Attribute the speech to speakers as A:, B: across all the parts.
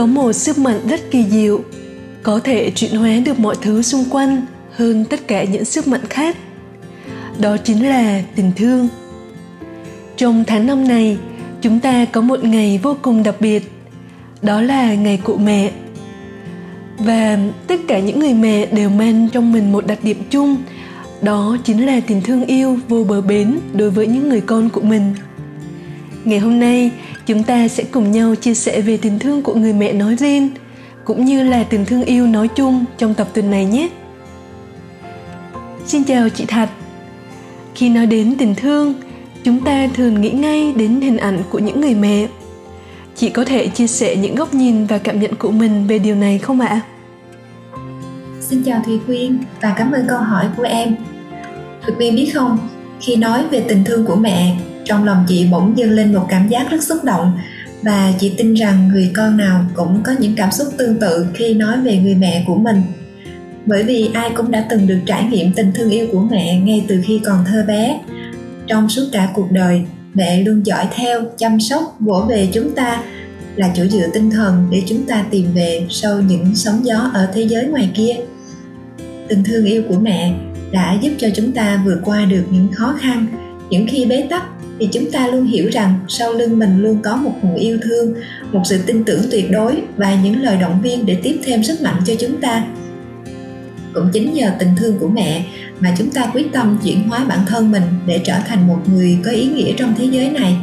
A: Có một sức mạnh rất kỳ diệu. Có thể chuyển hóa được mọi thứ xung quanh hơn tất cả những sức mạnh khác. Đó chính là tình thương. Trong tháng năm này, chúng ta có một ngày vô cùng đặc biệt. Đó là ngày cụ mẹ. Và tất cả những người mẹ đều mang trong mình một đặc điểm chung. Đó chính là tình thương yêu vô bờ bến đối với những người con của mình. Ngày hôm nay chúng ta sẽ cùng nhau chia sẻ về tình thương của người mẹ nói riêng cũng như là tình thương yêu nói chung trong tập tuần này nhé. Xin chào chị thạch. Khi nói đến tình thương, chúng ta thường nghĩ ngay đến hình ảnh của những người mẹ. Chị có thể chia sẻ những góc nhìn và cảm nhận của mình về điều này không ạ?
B: Xin chào thùy quyên và cảm ơn câu hỏi của em. Thùy quyên biết không, khi nói về tình thương của mẹ trong lòng chị bỗng dâng lên một cảm giác rất xúc động. Và chị tin rằng người con nào cũng có những cảm xúc tương tự khi nói về người mẹ của mình. Bởi vì ai cũng đã từng được trải nghiệm tình thương yêu của mẹ ngay từ khi còn thơ bé. Trong suốt cả cuộc đời, mẹ luôn dõi theo, chăm sóc, vỗ về chúng ta, là chỗ dựa tinh thần để chúng ta tìm về sau những sóng gió ở thế giới ngoài kia. Tình thương yêu của mẹ đã giúp cho chúng ta vượt qua được những khó khăn, những khi bế tắc thì chúng ta luôn hiểu rằng sau lưng mình luôn có một nguồn yêu thương, một sự tin tưởng tuyệt đối và những lời động viên để tiếp thêm sức mạnh cho chúng ta. Cũng chính nhờ tình thương của mẹ mà chúng ta quyết tâm chuyển hóa bản thân mình để trở thành một người có ý nghĩa trong thế giới này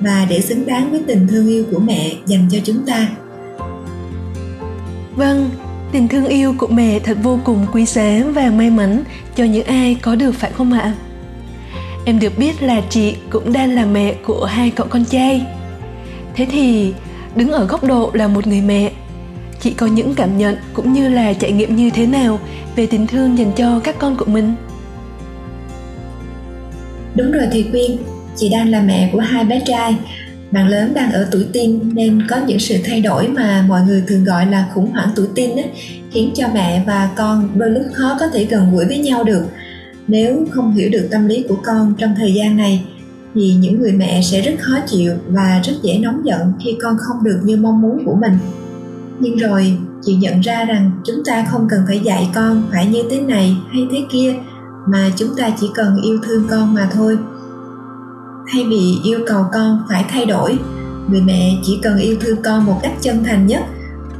B: và để xứng đáng với tình thương yêu của mẹ dành cho chúng ta.
A: Vâng tình thương yêu của mẹ thật vô cùng quý giá và may mắn cho những ai có được, phải không ạ? Em được biết là chị cũng đang là mẹ của hai cậu con trai. Thế thì đứng ở góc độ là một người mẹ chị có những cảm nhận cũng như là trải nghiệm như thế nào về tình thương dành cho các con của mình?
B: Đúng rồi thì quyên chị đang là mẹ của hai bé trai. Bạn lớn đang ở tuổi teen nên có những sự thay đổi mà mọi người thường gọi là khủng hoảng tuổi teen ấy, khiến cho mẹ và con đôi lúc khó có thể gần gũi với nhau được nếu không hiểu được tâm lý của con trong thời gian này, thì những người mẹ sẽ rất khó chịu và rất dễ nóng giận khi con không được như mong muốn của mình. Nhưng rồi, chị nhận ra rằng chúng ta không cần phải dạy con phải như thế này hay thế kia, mà chúng ta chỉ cần yêu thương con mà thôi. Thay vì yêu cầu con phải thay đổi, người mẹ chỉ cần yêu thương con một cách chân thành nhất,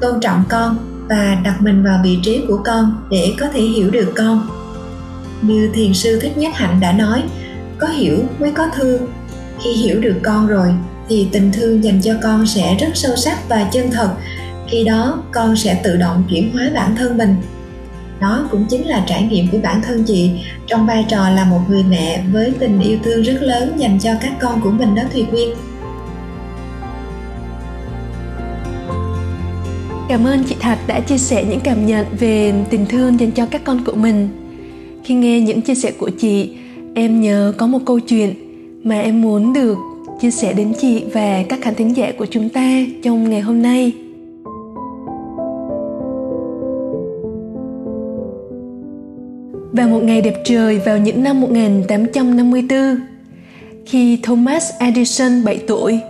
B: tôn trọng con và đặt mình vào vị trí của con để có thể hiểu được con như thiền sư thích nhất hạnh đã nói, có hiểu mới có thương. Khi hiểu được con rồi, thì tình thương dành cho con sẽ rất sâu sắc và chân thật. Khi đó, con sẽ tự động chuyển hóa bản thân mình. Đó cũng chính là trải nghiệm của bản thân chị. Trong vai trò là một người mẹ với tình yêu thương rất lớn dành cho các con của mình đó thùy quyên.
A: Cảm ơn chị thạch đã chia sẻ những cảm nhận về tình thương dành cho các con của mình khi nghe những chia sẻ của chị em nhớ có một câu chuyện mà em muốn được chia sẻ đến chị và các khán thính giả của chúng ta trong ngày hôm nay. Vào một ngày đẹp trời vào những năm 1854, khi Thomas Edison 7 tuổi,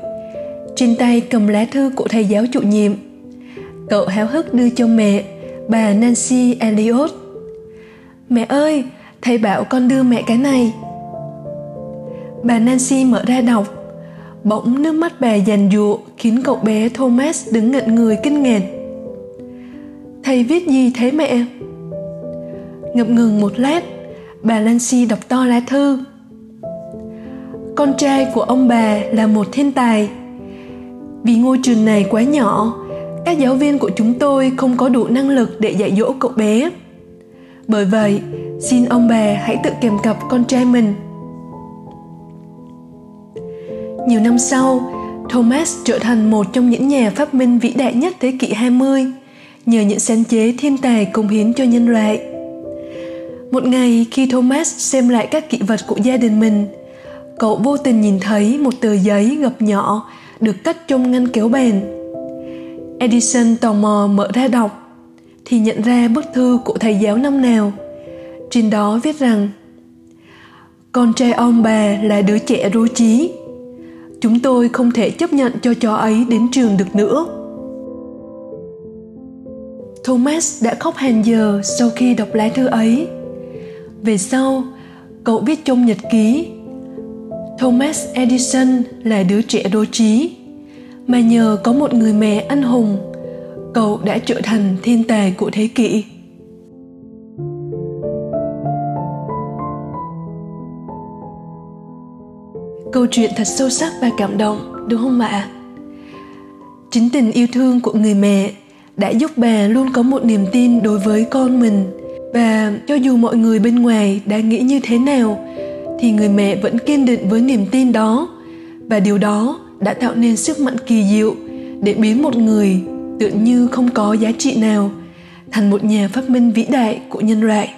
A: trên tay cầm lá thư của thầy giáo chủ nhiệm, cậu háo hức đưa cho mẹ, bà Nancy Elliot Mẹ ơi, thầy bảo con đưa mẹ cái này. Bà Nancy mở ra đọc. Bỗng nước mắt bà giàn giụa khiến cậu bé Thomas đứng ngẩn người kinh ngạc. Thầy viết gì thế mẹ? Ngập ngừng một lát, bà Nancy đọc to lá thư. Con trai của ông bà là một thiên tài. Vì ngôi trường này quá nhỏ, các giáo viên của chúng tôi không có đủ năng lực để dạy dỗ cậu bé bởi vậy xin ông bà hãy tự kèm cặp con trai mình nhiều năm sau, Thomas trở thành một trong những nhà phát minh vĩ đại nhất thế kỷ 20, nhờ những sáng chế thiên tài cống hiến cho nhân loại. Một ngày khi Thomas xem lại các kỷ vật của gia đình mình, cậu vô tình nhìn thấy một tờ giấy gập nhỏ được cất trong ngăn kéo bàn. Edison tò mò mở ra đọc thì nhận ra bức thư của thầy giáo năm nào. Trên đó viết rằng Con trai ông bà là đứa trẻ rối trí. Chúng tôi không thể chấp nhận cho chó ấy đến trường được nữa. Thomas đã khóc hàng giờ sau khi đọc lá thư ấy. Về sau, cậu viết trong nhật ký Thomas Edison là đứa trẻ đố trí, mà nhờ có một người mẹ anh hùng, cậu đã trở thành thiên tài của thế kỷ. Câu chuyện thật sâu sắc và cảm động, đúng không ạ? Chính tình yêu thương của người mẹ đã giúp bà luôn có một niềm tin đối với con mình và cho dù mọi người bên ngoài đã nghĩ như thế nào thì người mẹ vẫn kiên định với niềm tin đó và điều đó đã tạo nên sức mạnh kỳ diệu để biến một người tựa như không có giá trị nào. Thành một nhà phát minh vĩ đại của nhân loại.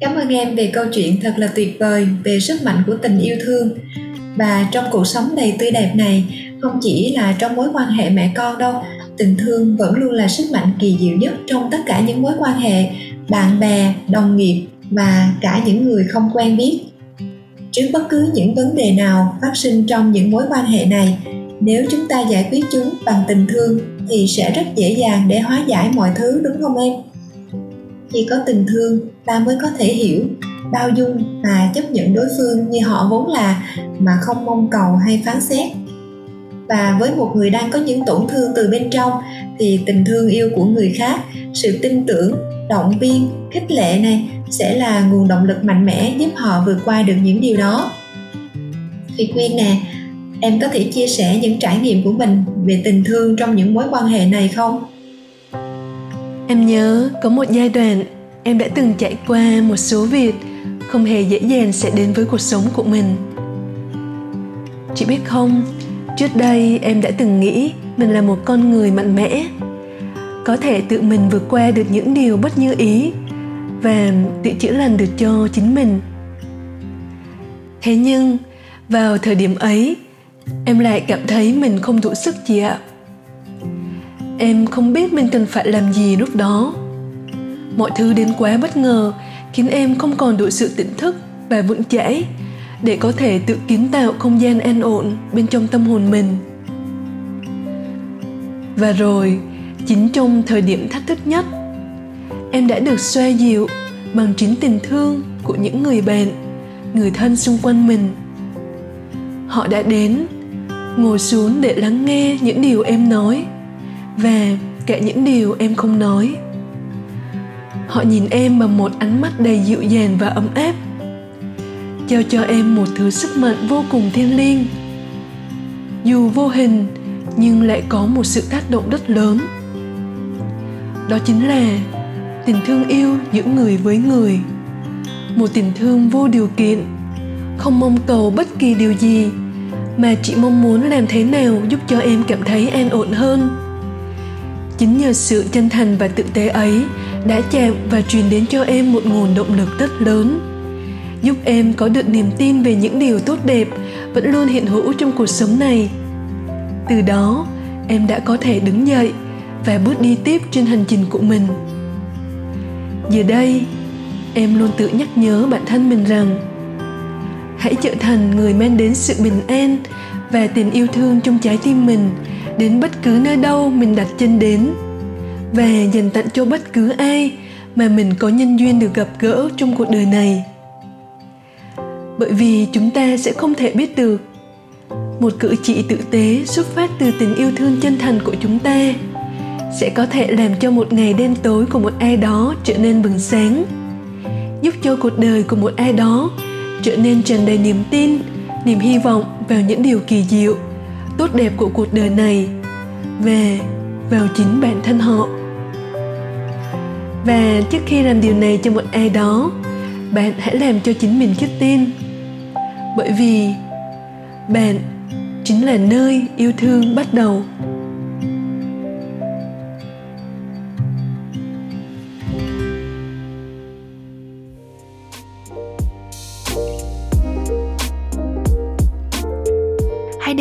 B: Cảm ơn em về câu chuyện thật là tuyệt vời về sức mạnh của tình yêu thương. Và trong cuộc sống đầy tươi đẹp này, không chỉ là trong mối quan hệ mẹ con đâu, tình thương vẫn luôn là sức mạnh kỳ diệu nhất trong tất cả những mối quan hệ bạn bè đồng nghiệp và cả những người không quen biết trước bất cứ những vấn đề nào phát sinh trong những mối quan hệ này, nếu chúng ta giải quyết chúng bằng tình thương thì sẽ rất dễ dàng để hóa giải mọi thứ, đúng không em? Khi có tình thương, ta mới có thể hiểu bao dung và chấp nhận đối phương như họ vốn là mà không mong cầu hay phán xét. Và với một người đang có những tổn thương từ bên trong thì tình thương yêu của người khác, sự tin tưởng, động viên, khích lệ này sẽ là nguồn động lực mạnh mẽ giúp họ vượt qua được những điều đó. Thùy Quyên nè, em có thể chia sẻ những trải nghiệm của mình về tình thương trong những mối quan hệ này không?
A: Em nhớ có một giai đoạn em đã từng trải qua một số việc không hề dễ dàng sẽ đến với cuộc sống của mình. Chị biết không, trước đây em đã từng nghĩ mình là một con người mạnh mẽ, có thể tự mình vượt qua được những điều bất như ý và tự chữa lành được cho chính mình. Thế nhưng, vào thời điểm ấy, em lại cảm thấy mình không đủ sức chị ạ. Em không biết mình cần phải làm gì lúc đó. Mọi thứ đến quá bất ngờ, khiến em không còn đủ sự tỉnh thức và vững chãi để có thể tự kiến tạo không gian an ổn bên trong tâm hồn mình. Và rồi, chính trong thời điểm thách thức nhất em đã được xoa dịu bằng chính tình thương của những người bạn, người thân xung quanh mình. Họ đã đến, ngồi xuống để lắng nghe những điều em nói và cả những điều em không nói. Họ nhìn em bằng một ánh mắt đầy dịu dàng và ấm áp trao cho em một thứ sức mạnh vô cùng thiêng liêng. Dù vô hình, nhưng lại có một sự tác động rất lớn. Đó chính là tình thương yêu giữa người với người. Một tình thương vô điều kiện, không mong cầu bất kỳ điều gì, mà chỉ mong muốn làm thế nào giúp cho em cảm thấy an ổn hơn. Chính nhờ sự chân thành và tự tế ấy đã chạm và truyền đến cho em một nguồn động lực rất lớn, giúp em có được niềm tin về những điều tốt đẹp vẫn luôn hiện hữu trong cuộc sống này. Từ đó, em đã có thể đứng dậy và bước đi tiếp trên hành trình của mình giờ đây, em luôn tự nhắc nhớ bản thân mình rằng, hãy trở thành người mang đến sự bình an và tình yêu thương trong trái tim mình đến bất cứ nơi đâu mình đặt chân đến và dành tặng cho bất cứ ai mà mình có nhân duyên được gặp gỡ trong cuộc đời này. Bởi vì chúng ta sẽ không thể biết được, một cử chỉ tử tế xuất phát từ tình yêu thương chân thành của chúng ta sẽ có thể làm cho một ngày đêm tối của một ai đó trở nên bừng sáng. Giúp cho cuộc đời của một ai đó trở nên tràn đầy niềm tin, niềm hy vọng vào những điều kỳ diệu, tốt đẹp của cuộc đời này về vào chính bản thân họ. Và trước khi làm điều này cho một ai đó, bạn hãy làm cho chính mình kết tin bởi vì bạn chính là nơi yêu thương bắt đầu.